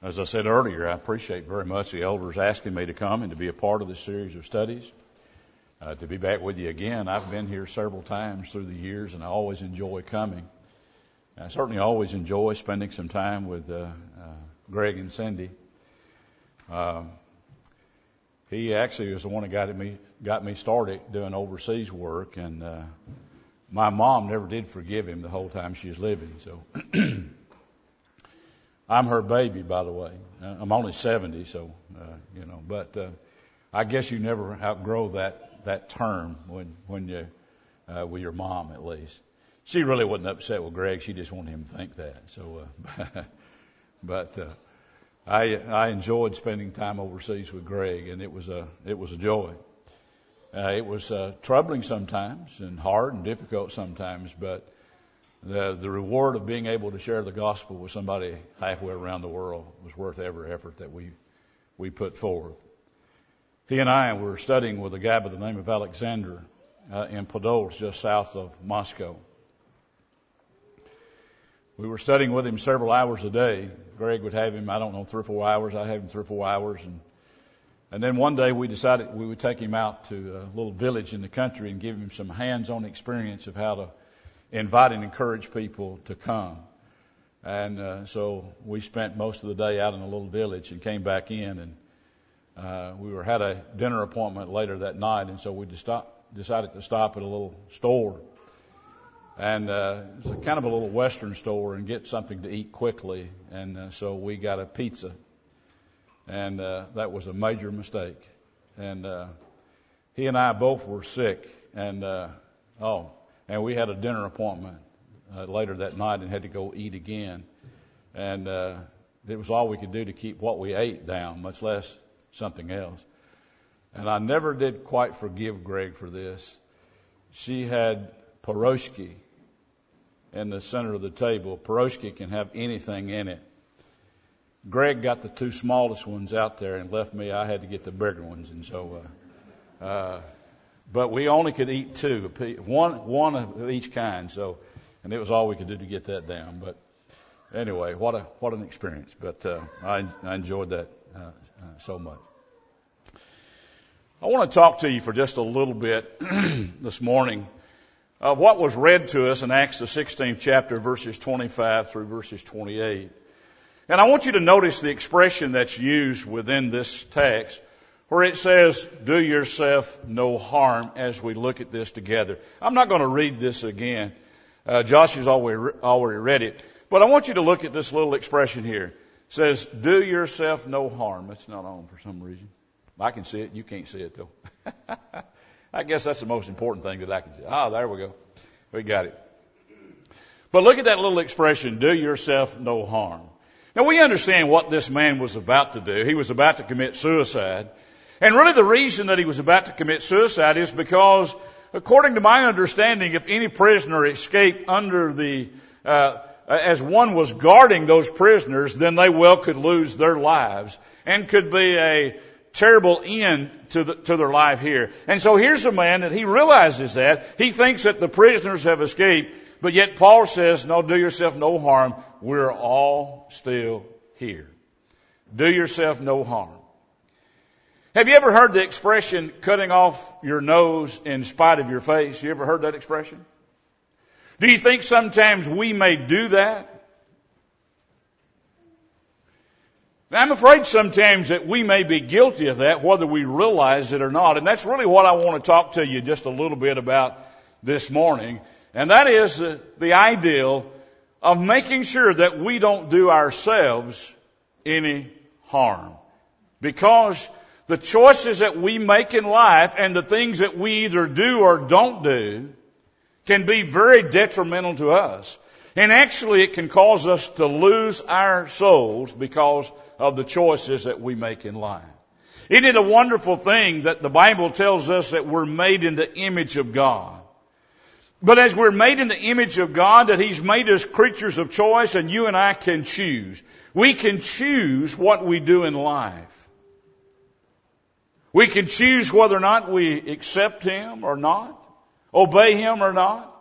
As I said earlier, I appreciate very much the elders asking me to come and to be a part of this series of studies. Uh, to be back with you again. I've been here several times through the years, and I always enjoy coming. I certainly always enjoy spending some time with uh, uh, Greg and Cindy. Uh, he actually was the one that got me got me started doing overseas work, and uh, my mom never did forgive him the whole time she was living. So I'm her baby, by the way. Uh, I'm only 70, so uh, you know, but uh, I guess you never outgrow that that term when when you uh, with your mom at least. She really wasn't upset with Greg. She just wanted him to think that. So, uh, but uh, I I enjoyed spending time overseas with Greg, and it was a it was a joy. Uh, it was uh, troubling sometimes and hard and difficult sometimes, but the the reward of being able to share the gospel with somebody halfway around the world was worth every effort that we we put forth. He and I were studying with a guy by the name of Alexander uh, in Podolsk, just south of Moscow. We were studying with him several hours a day. Greg would have him, I don't know, three or four hours. I'd have him three or four hours. And, and then one day we decided we would take him out to a little village in the country and give him some hands-on experience of how to invite and encourage people to come. And uh, so we spent most of the day out in a little village and came back in and uh, we were had a dinner appointment later that night, and so we stop, decided to stop at a little store and uh, it's a kind of a little Western store and get something to eat quickly. And uh, so we got a pizza, and uh, that was a major mistake. And uh, he and I both were sick, and uh, oh, and we had a dinner appointment uh, later that night and had to go eat again. And uh, it was all we could do to keep what we ate down, much less something else. And I never did quite forgive Greg for this. She had pierogi in the center of the table. Pierogi can have anything in it. Greg got the two smallest ones out there and left me. I had to get the bigger ones, and so. Uh, uh, but we only could eat two, one one of each kind. So, and it was all we could do to get that down. But anyway, what a what an experience. But uh, I, I enjoyed that uh, uh, so much. I want to talk to you for just a little bit this morning of what was read to us in Acts the 16th chapter, verses 25 through verses 28. And I want you to notice the expression that's used within this text where it says, do yourself no harm as we look at this together. I'm not going to read this again. Uh, Josh has already, already read it. But I want you to look at this little expression here. It says, do yourself no harm. It's not on for some reason. I can see it. You can't see it though. I guess that's the most important thing that I can say. Ah, there we go. We got it. But look at that little expression, do yourself no harm. Now we understand what this man was about to do. He was about to commit suicide. And really the reason that he was about to commit suicide is because, according to my understanding, if any prisoner escaped under the, uh, as one was guarding those prisoners, then they well could lose their lives and could be a terrible end to, the, to their life here. And so here's a man that he realizes that. He thinks that the prisoners have escaped, but yet Paul says, no, do yourself no harm. We're all still here. Do yourself no harm. Have you ever heard the expression cutting off your nose in spite of your face? You ever heard that expression? Do you think sometimes we may do that? I'm afraid sometimes that we may be guilty of that, whether we realize it or not. And that's really what I want to talk to you just a little bit about this morning. And that is the ideal of making sure that we don't do ourselves any harm. Because the choices that we make in life and the things that we either do or don't do can be very detrimental to us. And actually it can cause us to lose our souls because of the choices that we make in life. Isn't it a wonderful thing that the Bible tells us that we're made in the image of God? But as we're made in the image of God, that He's made us creatures of choice and you and I can choose. We can choose what we do in life. We can choose whether or not we accept Him or not, obey Him or not.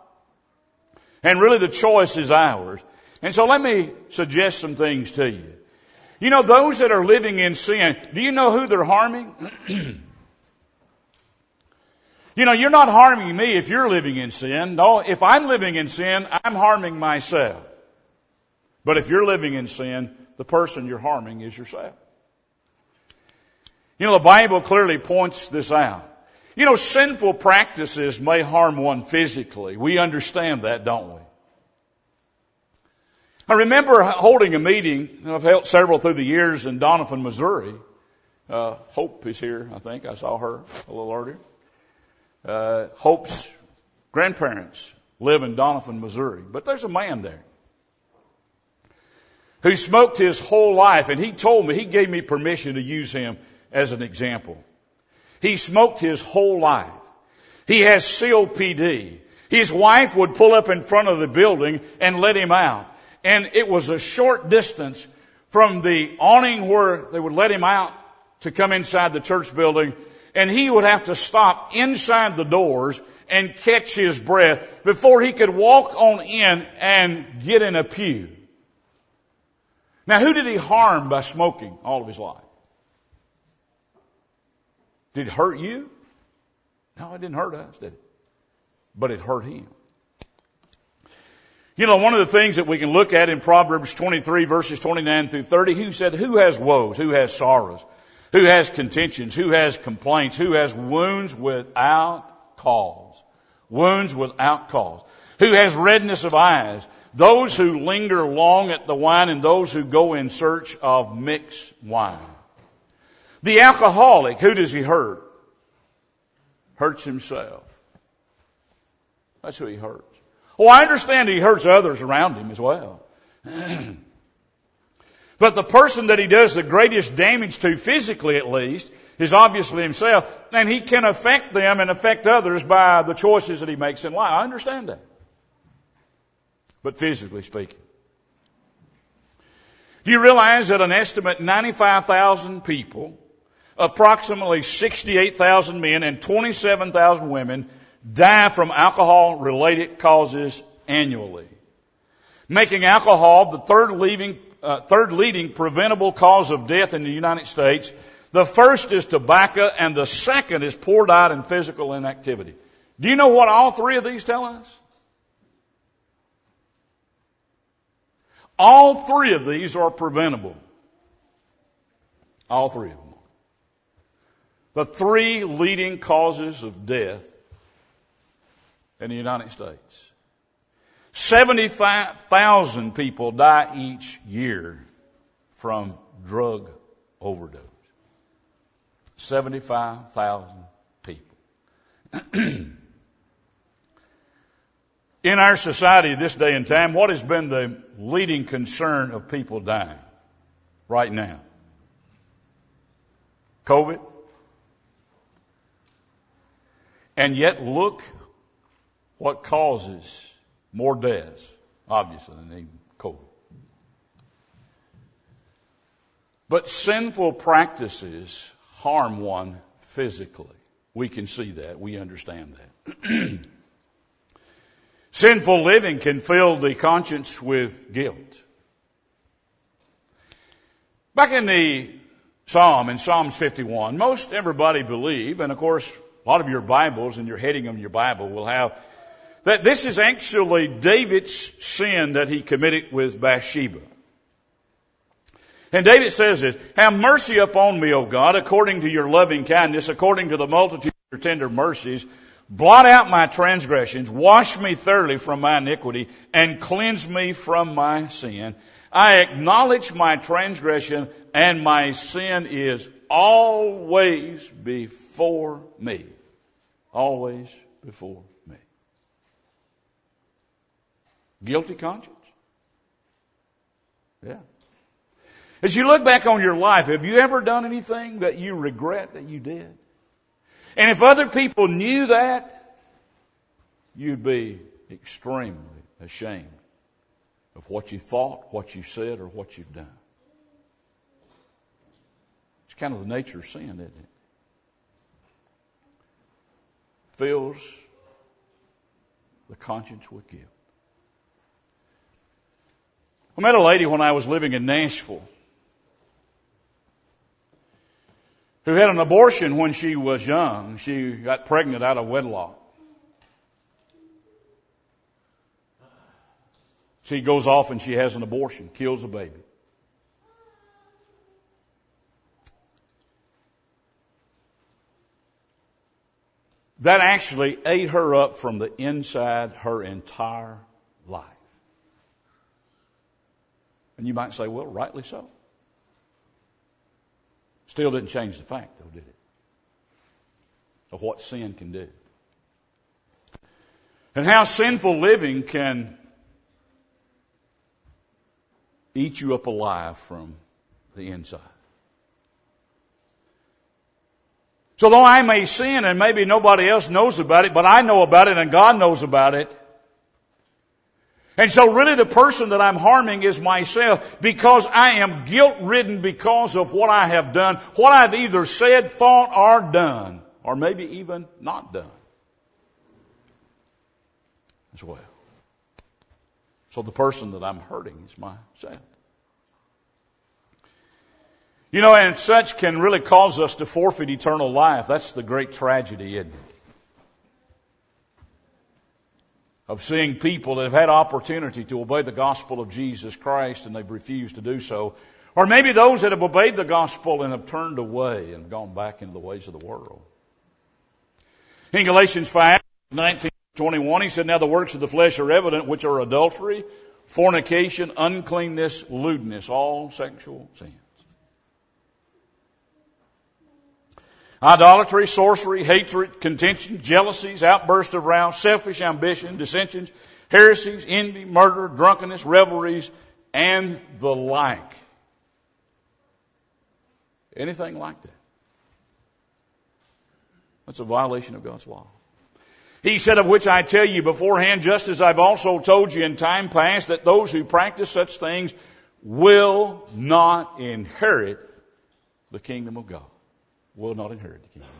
And really the choice is ours. And so let me suggest some things to you. You know, those that are living in sin, do you know who they're harming? you know, you're not harming me if you're living in sin. No, if I'm living in sin, I'm harming myself. But if you're living in sin, the person you're harming is yourself. You know, the Bible clearly points this out. You know, sinful practices may harm one physically. We understand that, don't we? I remember holding a meeting, I've held several through the years in Doniphan, Missouri. Uh, Hope is here, I think. I saw her a little earlier. Uh, Hope's grandparents live in Doniphan, Missouri. But there's a man there who smoked his whole life, and he told me, he gave me permission to use him as an example. He smoked his whole life. He has COPD. His wife would pull up in front of the building and let him out. And it was a short distance from the awning where they would let him out to come inside the church building. And he would have to stop inside the doors and catch his breath before he could walk on in and get in a pew. Now who did he harm by smoking all of his life? Did it hurt you? No, it didn't hurt us, did it? But it hurt him. You know, one of the things that we can look at in Proverbs 23 verses 29 through 30, who said, who has woes? Who has sorrows? Who has contentions? Who has complaints? Who has wounds without cause? Wounds without cause. Who has redness of eyes? Those who linger long at the wine and those who go in search of mixed wine. The alcoholic, who does he hurt? Hurts himself. That's who he hurts. Oh, I understand he hurts others around him as well. but the person that he does the greatest damage to, physically at least, is obviously himself. And he can affect them and affect others by the choices that he makes in life. I understand that. But physically speaking. Do you realize that an estimate 95,000 people approximately 68,000 men and 27,000 women die from alcohol related causes annually. Making alcohol the third leading, uh, third leading preventable cause of death in the United States. The first is tobacco and the second is poor diet and physical inactivity. Do you know what all three of these tell us? All three of these are preventable. All three of them the three leading causes of death in the United States. 75,000 people die each year from drug overdose. 75,000 people. in our society this day and time, what has been the leading concern of people dying right now? COVID? And yet look what causes more deaths, obviously, than COVID. But sinful practices harm one physically. We can see that. We understand that. Sinful living can fill the conscience with guilt. Back in the Psalm, in Psalms 51, most everybody believe, and of course a lot of your Bibles and your heading of your Bible will have that this is actually David's sin that he committed with Bathsheba. And David says this, have mercy upon me, O God, according to your loving kindness, according to the multitude of your tender mercies. Blot out my transgressions, wash me thoroughly from my iniquity, and cleanse me from my sin. I acknowledge my transgression, and my sin is always before me always before me. Guilty conscience? Yeah. As you look back on your life, have you ever done anything that you regret that you did? And if other people knew that, you'd be extremely ashamed of what you thought, what you said, or what you've done. It's kind of the nature of sin, isn't it? fills the conscience with guilt. I met a lady when I was living in Nashville who had an abortion when she was young. She got pregnant out of wedlock. She goes off and she has an abortion, kills a baby. That actually ate her up from the inside her entire life. And you might say, well, rightly so. Still didn't change the fact, though, did it? Of what sin can do. And how sinful living can eat you up alive from the inside. So though I may sin and maybe nobody else knows about it, but I know about it and God knows about it. And so really the person that I'm harming is myself because I am guilt ridden because of what I have done, what I've either said, thought, or done, or maybe even not done as well. So the person that I'm hurting is myself. You know, and such can really cause us to forfeit eternal life. That's the great tragedy, isn't it? Of seeing people that have had opportunity to obey the gospel of Jesus Christ and they've refused to do so. Or maybe those that have obeyed the gospel and have turned away and gone back into the ways of the world. In Galatians 5, 19, 21, he said, Now the works of the flesh are evident, which are adultery, fornication, uncleanness, lewdness, all sexual sin. Idolatry, sorcery, hatred, contention, jealousies, outbursts of wrath, selfish ambition, dissensions, heresies, envy, murder, drunkenness, revelries, and the like. Anything like that. That's a violation of God's law. He said, of which I tell you beforehand, just as I've also told you in time past, that those who practice such things will not inherit the kingdom of God will not inherit the kingdom.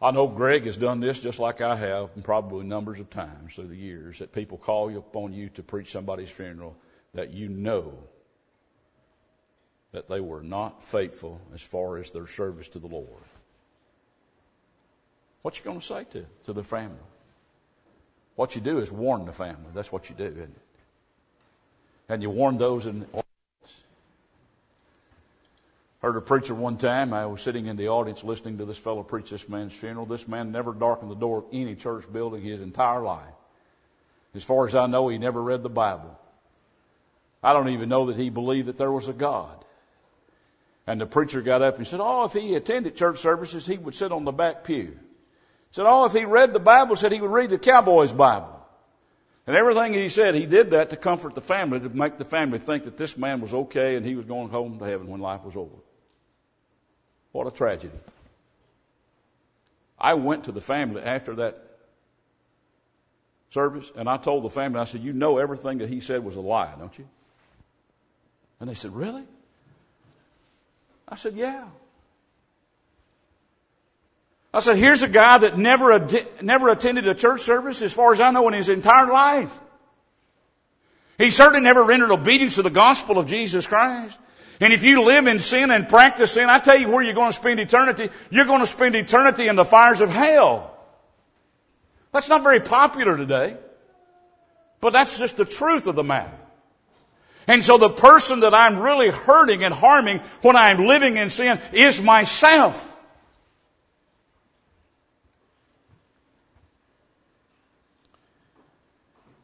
I know Greg has done this just like I have, and probably numbers of times through the years, that people call upon you to preach somebody's funeral that you know that they were not faithful as far as their service to the Lord. What you going to say to, to the family? What you do is warn the family. That's what you do, isn't it? And you warn those in Heard a preacher one time. I was sitting in the audience listening to this fellow preach this man's funeral. This man never darkened the door of any church building his entire life. As far as I know, he never read the Bible. I don't even know that he believed that there was a God. And the preacher got up and said, Oh, if he attended church services, he would sit on the back pew. Said, Oh, if he read the Bible, said he would read the cowboy's Bible. And everything he said, he did that to comfort the family, to make the family think that this man was okay and he was going home to heaven when life was over. What a tragedy. I went to the family after that service and I told the family, I said, You know everything that he said was a lie, don't you? And they said, Really? I said, Yeah. I said, Here's a guy that never, never attended a church service, as far as I know, in his entire life. He certainly never rendered obedience to the gospel of Jesus Christ. And if you live in sin and practice sin, I tell you where you're going to spend eternity. You're going to spend eternity in the fires of hell. That's not very popular today. But that's just the truth of the matter. And so the person that I'm really hurting and harming when I'm living in sin is myself.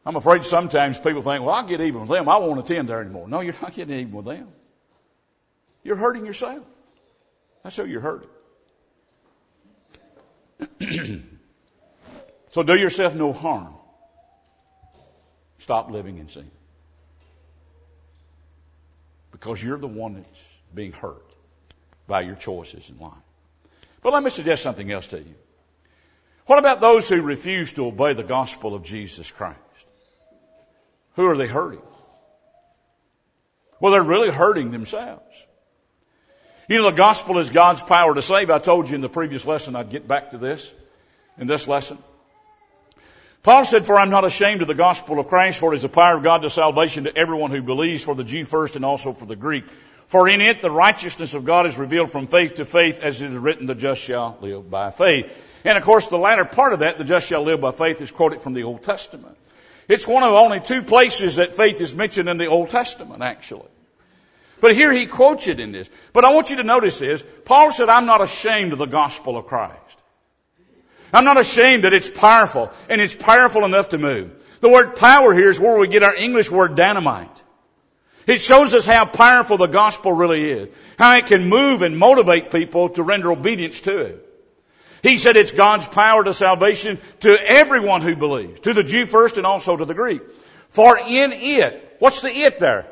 I'm afraid sometimes people think, well, I'll get even with them. I won't attend there anymore. No, you're not getting even with them. You're hurting yourself. That's who you're hurting. so do yourself no harm. Stop living in sin. Because you're the one that's being hurt by your choices in life. But let me suggest something else to you. What about those who refuse to obey the gospel of Jesus Christ? Who are they hurting? Well, they're really hurting themselves. You know, the gospel is God's power to save. I told you in the previous lesson I'd get back to this, in this lesson. Paul said, For I'm not ashamed of the gospel of Christ, for it is the power of God to salvation to everyone who believes, for the Jew first and also for the Greek. For in it the righteousness of God is revealed from faith to faith, as it is written, the just shall live by faith. And of course, the latter part of that, the just shall live by faith, is quoted from the Old Testament. It's one of only two places that faith is mentioned in the Old Testament, actually. But here he quotes it in this. But I want you to notice this. Paul said, I'm not ashamed of the gospel of Christ. I'm not ashamed that it's powerful, and it's powerful enough to move. The word power here is where we get our English word dynamite. It shows us how powerful the gospel really is. How it can move and motivate people to render obedience to it. He said it's God's power to salvation to everyone who believes. To the Jew first and also to the Greek. For in it, what's the it there?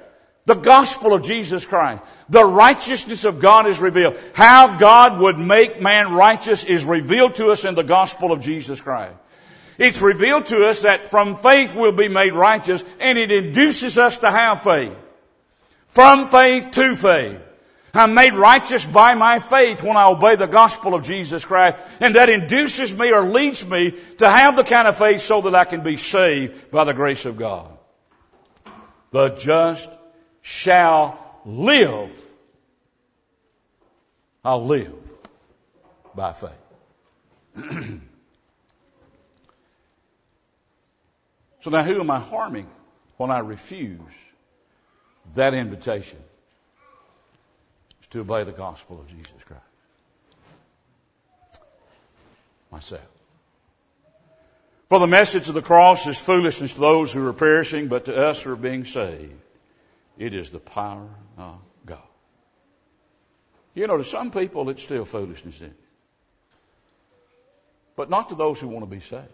The gospel of Jesus Christ. The righteousness of God is revealed. How God would make man righteous is revealed to us in the gospel of Jesus Christ. It's revealed to us that from faith we'll be made righteous and it induces us to have faith. From faith to faith. I'm made righteous by my faith when I obey the gospel of Jesus Christ. And that induces me or leads me to have the kind of faith so that I can be saved by the grace of God. The just shall live. I'll live by faith. so now who am I harming when I refuse that invitation to obey the gospel of Jesus Christ? Myself. For the message of the cross is foolishness to those who are perishing, but to us who are being saved. It is the power of God. You know, to some people it's still foolishness it. But not to those who want to be saved.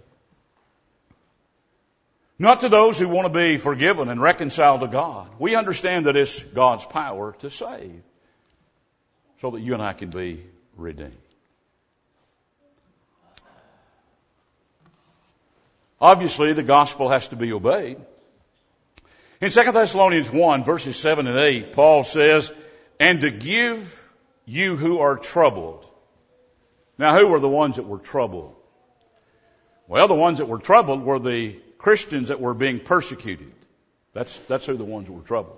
Not to those who want to be forgiven and reconciled to God. We understand that it's God's power to save so that you and I can be redeemed. Obviously, the gospel has to be obeyed. In 2 Thessalonians 1 verses 7 and 8, Paul says, and to give you who are troubled. Now who were the ones that were troubled? Well, the ones that were troubled were the Christians that were being persecuted. That's, that's who the ones that were troubled.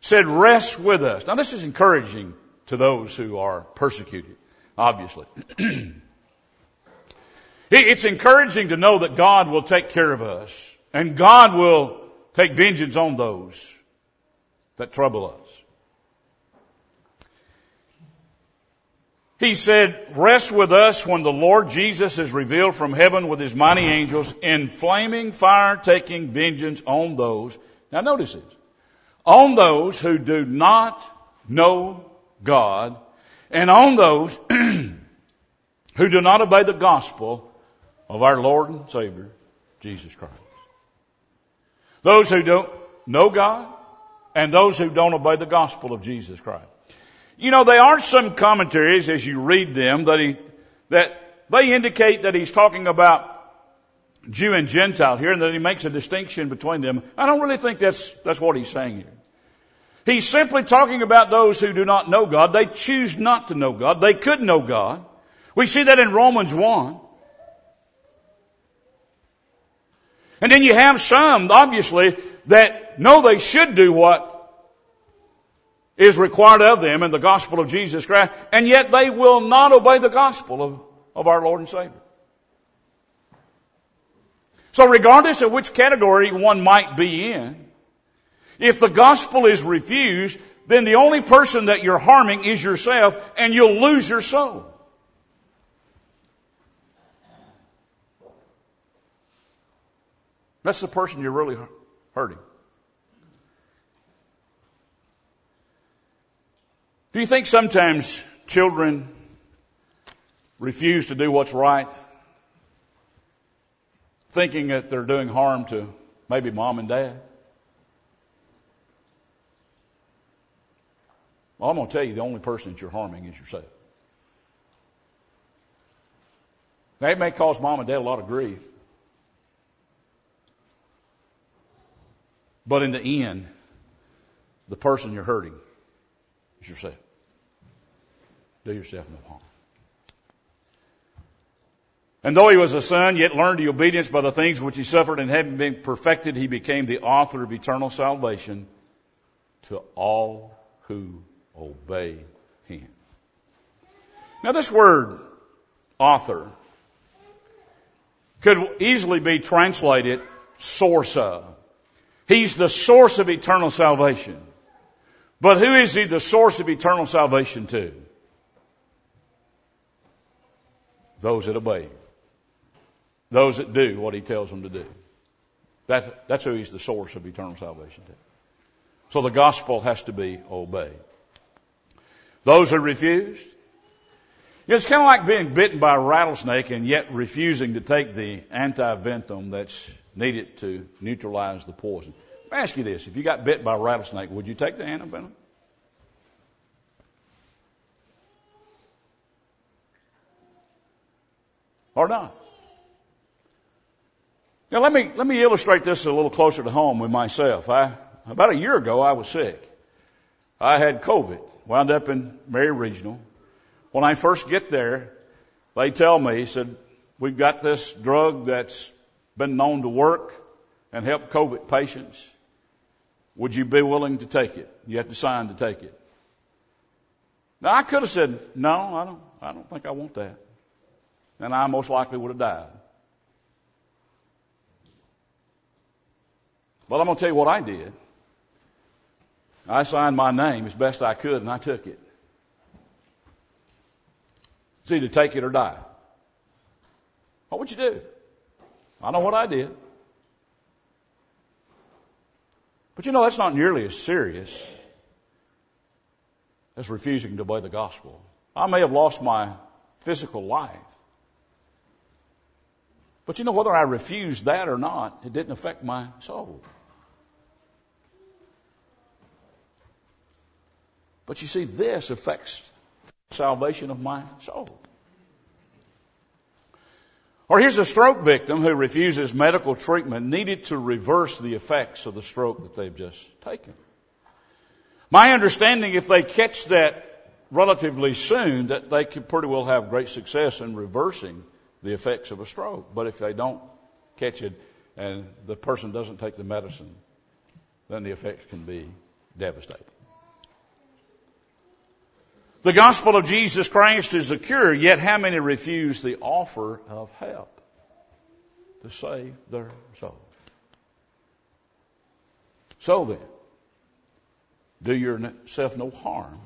Said, rest with us. Now this is encouraging to those who are persecuted, obviously. it's encouraging to know that God will take care of us and God will Take vengeance on those that trouble us. He said, rest with us when the Lord Jesus is revealed from heaven with his mighty angels in flaming fire taking vengeance on those. Now notice this. On those who do not know God and on those who do not obey the gospel of our Lord and Savior, Jesus Christ. Those who don't know God and those who don't obey the gospel of Jesus Christ. You know, there are some commentaries as you read them that he, that they indicate that he's talking about Jew and Gentile here and that he makes a distinction between them. I don't really think that's, that's what he's saying here. He's simply talking about those who do not know God. They choose not to know God. They could know God. We see that in Romans 1. And then you have some, obviously, that know they should do what is required of them in the gospel of Jesus Christ, and yet they will not obey the gospel of, of our Lord and Savior. So regardless of which category one might be in, if the gospel is refused, then the only person that you're harming is yourself, and you'll lose your soul. That's the person you're really hurting. Do you think sometimes children refuse to do what's right, thinking that they're doing harm to maybe mom and dad? Well, I'm going to tell you the only person that you're harming is yourself. Now, it may cause mom and dad a lot of grief. But in the end, the person you're hurting is yourself. Do yourself no harm. And though he was a son, yet learned the obedience by the things which he suffered, and having been perfected, he became the author of eternal salvation to all who obey him. Now this word, author, could easily be translated source of. He's the source of eternal salvation. But who is he the source of eternal salvation to? Those that obey. Those that do what he tells them to do. That, that's who he's the source of eternal salvation to. So the gospel has to be obeyed. Those who refuse, it's kind of like being bitten by a rattlesnake and yet refusing to take the antivenom that's needed to neutralize the poison. Let me ask you this. If you got bit by a rattlesnake, would you take the antivenom? Or not? Now let me, let me illustrate this a little closer to home with myself. I, about a year ago, I was sick. I had COVID, wound up in Maury Regional. When I first get there, they tell me, said, we've got this drug that's been known to work and help COVID patients. Would you be willing to take it? You have to sign to take it. Now I could have said, no, I don't, I don't think I want that. And I most likely would have died. But I'm going to tell you what I did. I signed my name as best I could and I took it. It's either take it or die. What would you do? I know what I did. But you know, that's not nearly as serious as refusing to obey the gospel. I may have lost my physical life. But you know, whether I refused that or not, it didn't affect my soul. But you see, this affects salvation of my soul. Or here's a stroke victim who refuses medical treatment needed to reverse the effects of the stroke that they've just taken. My understanding, if they catch that relatively soon, that they could pretty well have great success in reversing the effects of a stroke. But if they don't catch it and the person doesn't take the medicine, then the effects can be devastating. The gospel of Jesus Christ is a cure, yet how many refuse the offer of help to save their souls? So then, do yourself no harm.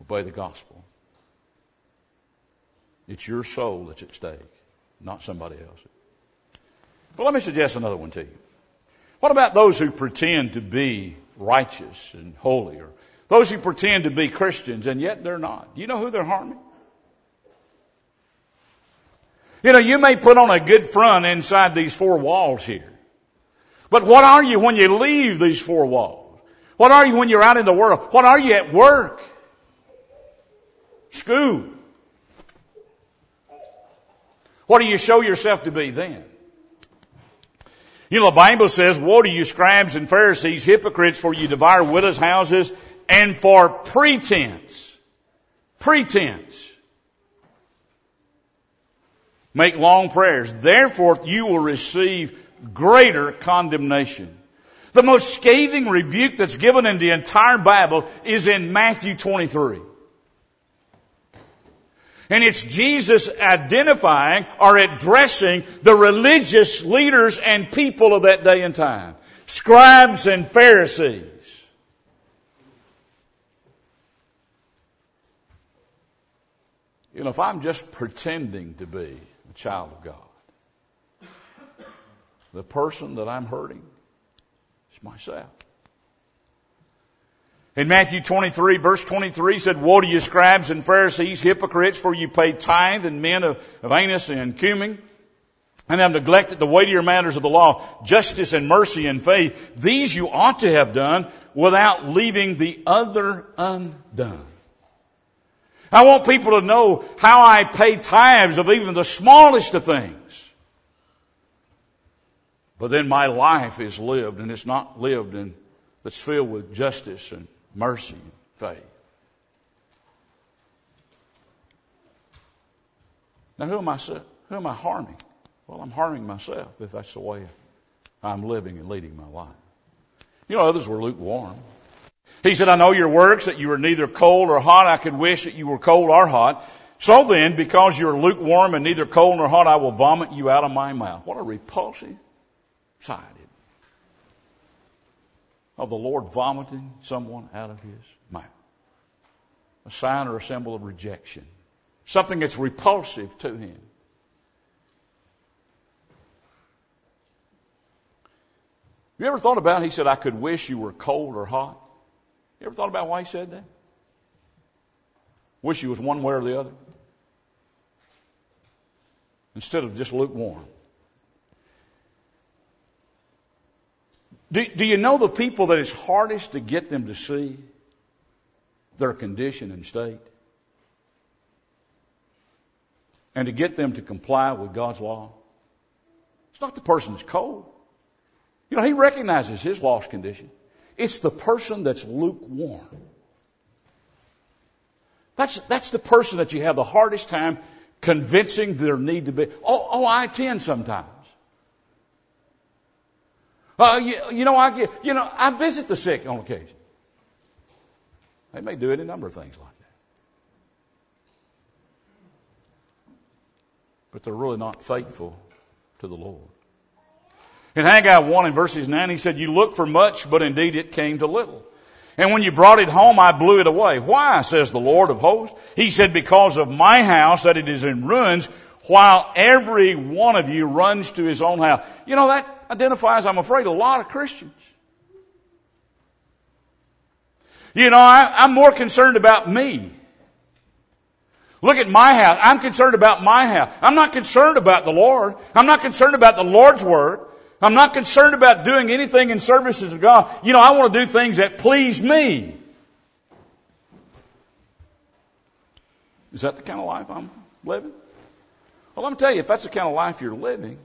Obey the gospel. It's your soul that's at stake, not somebody else's. But let me suggest another one to you. What about those who pretend to be righteous and holy or those who pretend to be Christians and yet they're not. You know who they're harming? You know, you may put on a good front inside these four walls here. But what are you when you leave these four walls? What are you when you're out in the world? What are you at work? School. What do you show yourself to be then? You know, the Bible says, Woe to you, scribes and Pharisees, hypocrites, for you devour widows' houses and for pretense, pretense, make long prayers. Therefore, you will receive greater condemnation. The most scathing rebuke that's given in the entire Bible is in Matthew 23. And it's Jesus identifying or addressing the religious leaders and people of that day and time. Scribes and Pharisees. You know, if I'm just pretending to be a child of God, the person that I'm hurting is myself. In Matthew 23 verse 23 said, Woe to you scribes and Pharisees, hypocrites, for you pay tithe and men of, of anise and cumin, and have neglected the weightier matters of the law, justice and mercy and faith. These you ought to have done without leaving the other undone. I want people to know how I pay tithes of even the smallest of things. But then my life is lived and it's not lived in, that's filled with justice and mercy and faith. Now, who am I, who am I harming? Well, I'm harming myself if that's the way I'm living and leading my life. You know, others were lukewarm. He said, I know your works, that you are neither cold or hot. I could wish that you were cold or hot. So then, because you're lukewarm and neither cold nor hot, I will vomit you out of my mouth. What a repulsive sight of the Lord vomiting someone out of his mouth. A sign or a symbol of rejection. Something that's repulsive to him. You ever thought about, he said, I could wish you were cold or hot? You ever thought about why he said that? Wish you was one way or the other? Instead of just lukewarm. Do, do you know the people that it's hardest to get them to see their condition and state? And to get them to comply with God's law? It's not the person that's cold. You know, he recognizes his lost condition. It's the person that's lukewarm. That's, that's the person that you have the hardest time convincing their need to be. Oh, oh I attend sometimes. Uh, you, you know, I get, you know, I visit the sick on occasion. They may do any number of things like that. But they're really not faithful to the Lord. In Haggai 1 and verses 9, he said, You look for much, but indeed it came to little. And when you brought it home, I blew it away. Why, says the Lord of hosts? He said, Because of my house, that it is in ruins, while every one of you runs to his own house. You know, that identifies, I'm afraid, a lot of Christians. You know, I, am more concerned about me. Look at my house. I'm concerned about my house. I'm not concerned about the Lord. I'm not concerned about the Lord's Word. I'm not concerned about doing anything in services of God. You know, I want to do things that please me. Is that the kind of life I'm living? Well, let me tell you, if that's the kind of life you're living,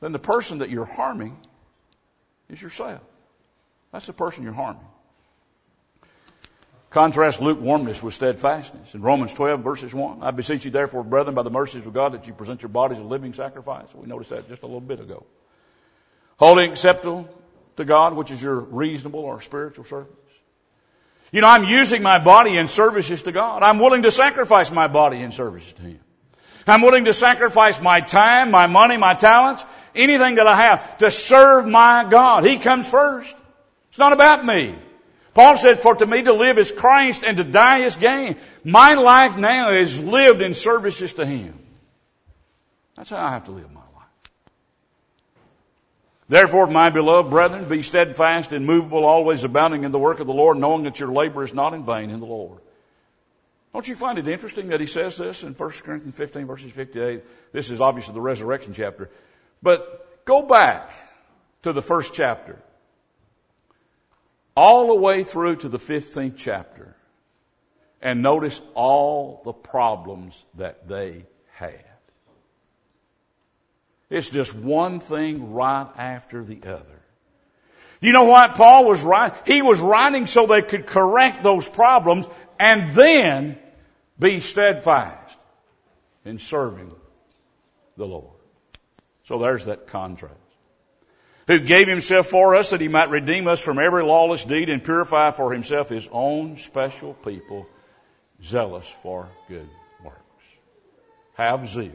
then the person that you're harming is yourself. That's the person you're harming. Contrast lukewarmness with steadfastness. In Romans 12, verses 1, I beseech you therefore, brethren, by the mercies of God, that you present your bodies a living sacrifice. We noticed that just a little bit ago. Holy acceptable to God, which is your reasonable or spiritual service. You know, I'm using my body in services to God. I'm willing to sacrifice my body in services to Him. I'm willing to sacrifice my time, my money, my talents, anything that I have to serve my God. He comes first. It's not about me. Paul said, for to me to live is Christ and to die is gain. My life now is lived in services to Him. That's how I have to live my life. Therefore, my beloved brethren, be steadfast, and immovable, always abounding in the work of the Lord, knowing that your labor is not in vain in the Lord. Don't you find it interesting that he says this in 1 Corinthians 15 verses 58? This is obviously the resurrection chapter. But go back to the first chapter. All the way through to the 15th chapter. And notice all the problems that they had. It's just one thing right after the other. You know what? Paul was writing, he was writing so they could correct those problems and then be steadfast in serving the Lord. So there's that contrast. Who gave himself for us that he might redeem us from every lawless deed and purify for himself his own special people, zealous for good works. Have zeal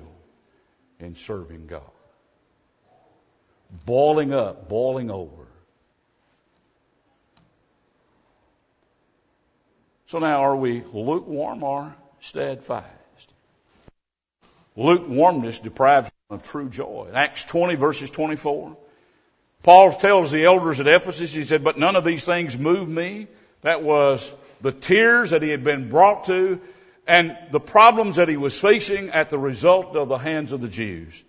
in serving God. Boiling up, boiling over. So now are we lukewarm or steadfast. Lukewarmness deprives of true joy. In Acts 20 verses 24, Paul tells the elders at Ephesus, he said, but none of these things move me. That was the tears that he had been brought to and the problems that he was facing at the result of the hands of the Jews.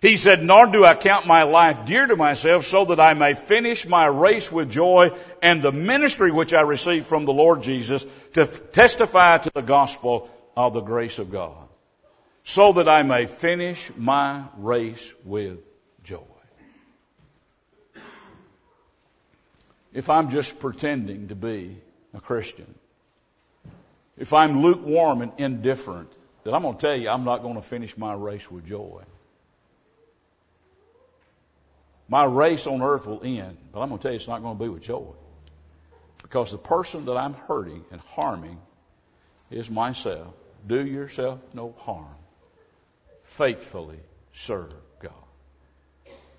He said, nor do I count my life dear to myself so that I may finish my race with joy and the ministry which I received from the Lord Jesus to testify to the gospel of the grace of God so that I may finish my race with joy. If I'm just pretending to be a Christian, if I'm lukewarm and indifferent that I'm going to tell you I'm not going to finish my race with joy. My race on earth will end, but I'm going to tell you it's not going to be with joy. Because the person that I'm hurting and harming is myself. Do yourself no harm. Faithfully serve God.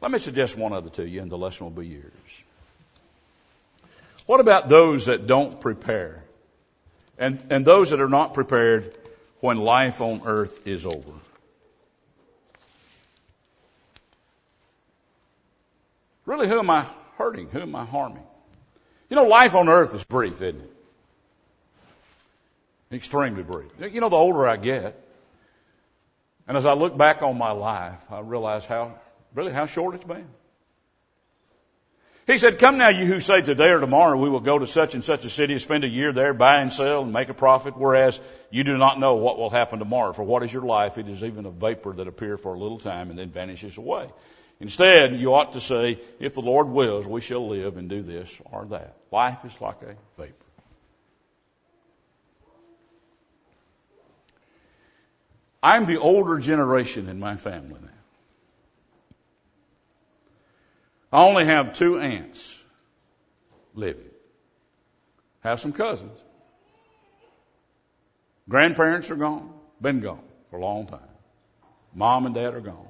Let me suggest one other to you, and the lesson will be yours. What about those that don't prepare? And, and those that are not prepared when life on earth is over? Really, who am I hurting? Who am I harming? You know, life on earth is brief, isn't it? Extremely brief. You know, the older I get, and as I look back on my life, I realize how, really how short it's been. He said, Come now, you who say today or tomorrow we will go to such and such a city and spend a year there, buy and sell and make a profit, whereas you do not know what will happen tomorrow. For what is your life? It is even a vapor that appears for a little time and then vanishes away. Instead, you ought to say, if the Lord wills, we shall live and do this or that. Life is like a vapor. I'm the older generation in my family now. I only have two aunts living. Have some cousins. Grandparents are gone, been gone for a long time. Mom and dad are gone.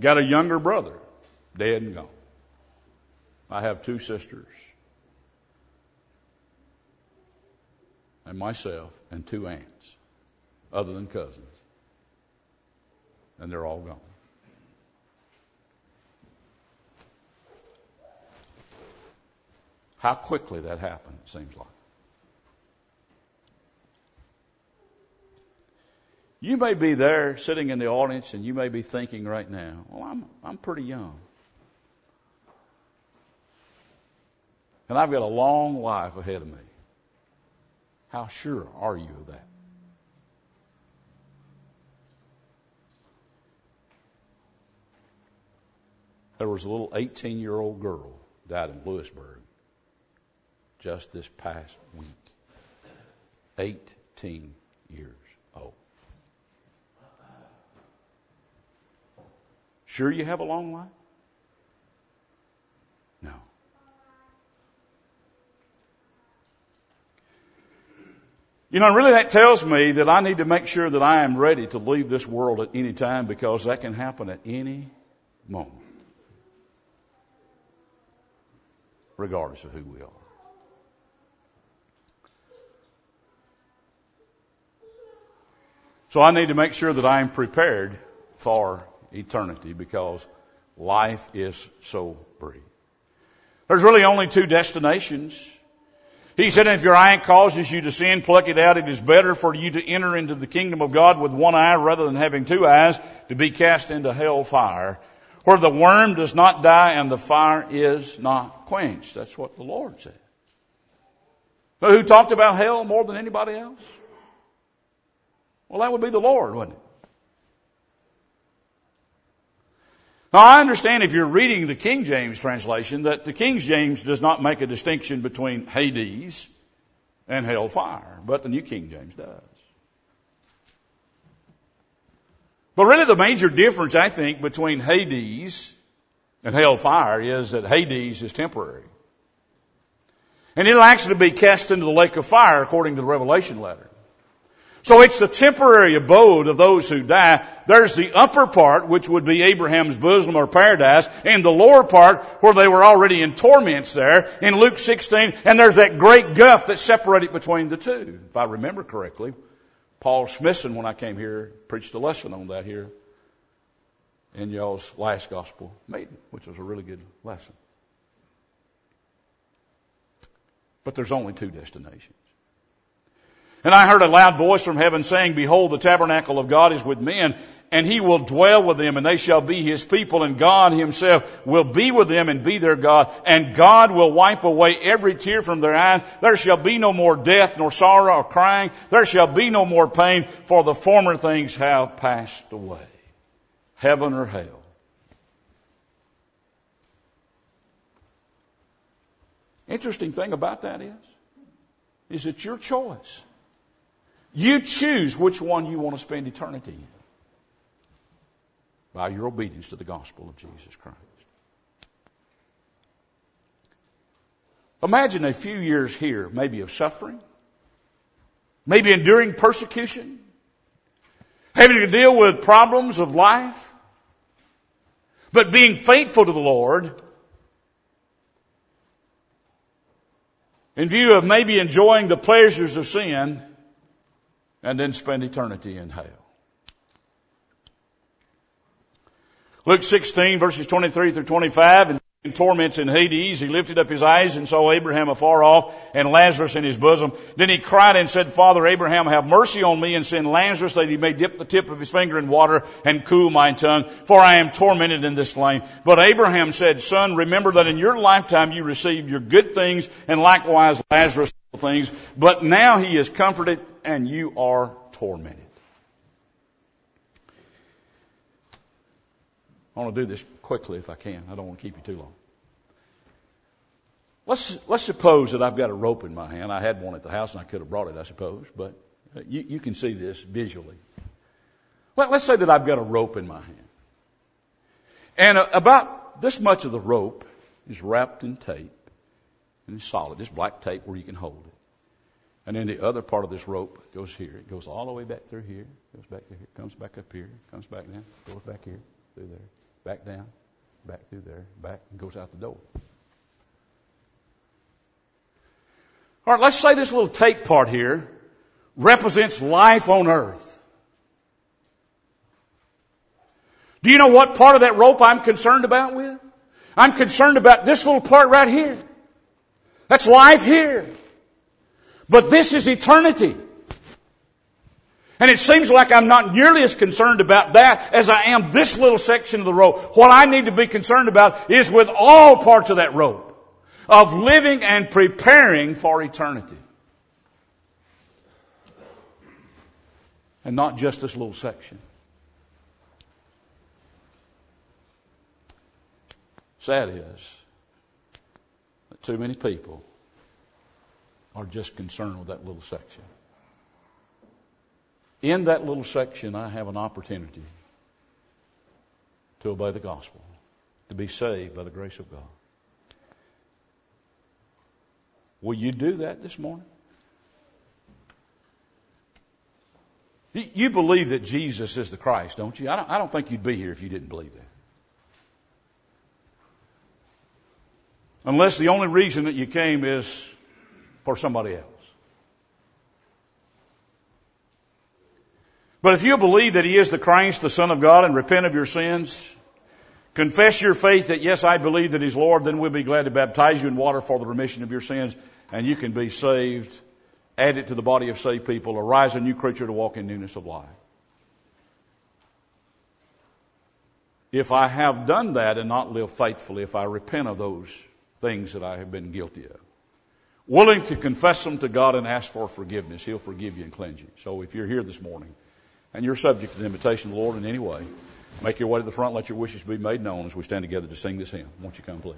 Got a younger brother, dead and gone. I have two sisters and myself and two aunts, other than cousins. And they're all gone. How quickly that happened, it seems like. You may be there sitting in the audience and you may be thinking right now, well, I'm, I'm pretty young. And I've got a long life ahead of me. How sure are you of that? There was a little 18 year old girl died in Lewisburg just this past week. 18 years old. Sure you have a long life? No. You know, really that tells me that I need to make sure that I am ready to leave this world at any time because that can happen at any moment. Regardless of who we are. So I need to make sure that I am prepared for eternity because life is so brief. There's really only two destinations. He said, if your eye causes you to sin, pluck it out. It is better for you to enter into the kingdom of God with one eye rather than having two eyes to be cast into hell fire, where the worm does not die and the fire is not quenched. That's what the Lord said. Who talked about hell more than anybody else? Well, that would be the Lord, wouldn't it? Now, I understand if you're reading the King James translation that the King James does not make a distinction between Hades and hellfire, but the New King James does. But really the major difference, I think, between Hades and hellfire is that Hades is temporary. And it'll actually be cast into the lake of fire according to the Revelation letter. So it's the temporary abode of those who die. There's the upper part, which would be Abraham's bosom or paradise, and the lower part where they were already in torments there in Luke 16, and there's that great gulf that separated between the two. If I remember correctly, Paul Smithson, when I came here, preached a lesson on that here in y'all's last gospel meeting, which was a really good lesson. But there's only two destinations. And I heard a loud voice from heaven saying, Behold, the tabernacle of God is with men, and he will dwell with them, and they shall be his people, and God himself will be with them and be their God, and God will wipe away every tear from their eyes. There shall be no more death, nor sorrow, or crying. There shall be no more pain, for the former things have passed away. Heaven or hell. Interesting thing about that is, is it's your choice. You choose which one you want to spend eternity in by your obedience to the gospel of Jesus Christ. Imagine a few years here, maybe of suffering, maybe enduring persecution, having to deal with problems of life, but being faithful to the Lord in view of maybe enjoying the pleasures of sin and then spend eternity in hell. Luke 16 verses 23 through 25 and in torments in Hades, he lifted up his eyes and saw Abraham afar off and Lazarus in his bosom. Then he cried and said, Father Abraham, have mercy on me and send Lazarus that he may dip the tip of his finger in water and cool my tongue, for I am tormented in this flame. But Abraham said, Son, remember that in your lifetime you received your good things and likewise Lazarus things, but now he is comforted and you are tormented. I want to do this quickly if I can. I don't want to keep you too long. Let's, let's suppose that I've got a rope in my hand. I had one at the house and I could have brought it, I suppose, but you, you can see this visually. Let, let's say that I've got a rope in my hand. And uh, about this much of the rope is wrapped in tape and it's solid. It's black tape where you can hold it. And then the other part of this rope goes here. It goes all the way back through here, goes back to here, comes back up here, comes back down, goes back here, through there, back down, back through there, back, and goes out the door. All right, let's say this little tape part here represents life on earth. Do you know what part of that rope I'm concerned about with? I'm concerned about this little part right here. That's life here. But this is eternity. And it seems like I'm not nearly as concerned about that as I am this little section of the rope. What I need to be concerned about is with all parts of that rope of living and preparing for eternity. And not just this little section. Sad is that too many people are just concerned with that little section. In that little section, I have an opportunity to obey the gospel, to be saved by the grace of God. Will you do that this morning? You believe that Jesus is the Christ, don't you? I don't, I don't think you'd be here if you didn't believe that. Unless the only reason that you came is for somebody else. But if you believe that He is the Christ, the Son of God, and repent of your sins, confess your faith that yes, I believe that He's Lord, then we'll be glad to baptize you in water for the remission of your sins, and you can be saved, add it to the body of saved people, arise a new creature to walk in newness of life. If I have done that and not lived faithfully, if I repent of those things that I have been guilty of, willing to confess them to God and ask for forgiveness, He'll forgive you and cleanse you. So if you're here this morning, and you're subject to the invitation of the Lord in any way, make your way to the front, let your wishes be made known as we stand together to sing this hymn. Won't you come, please?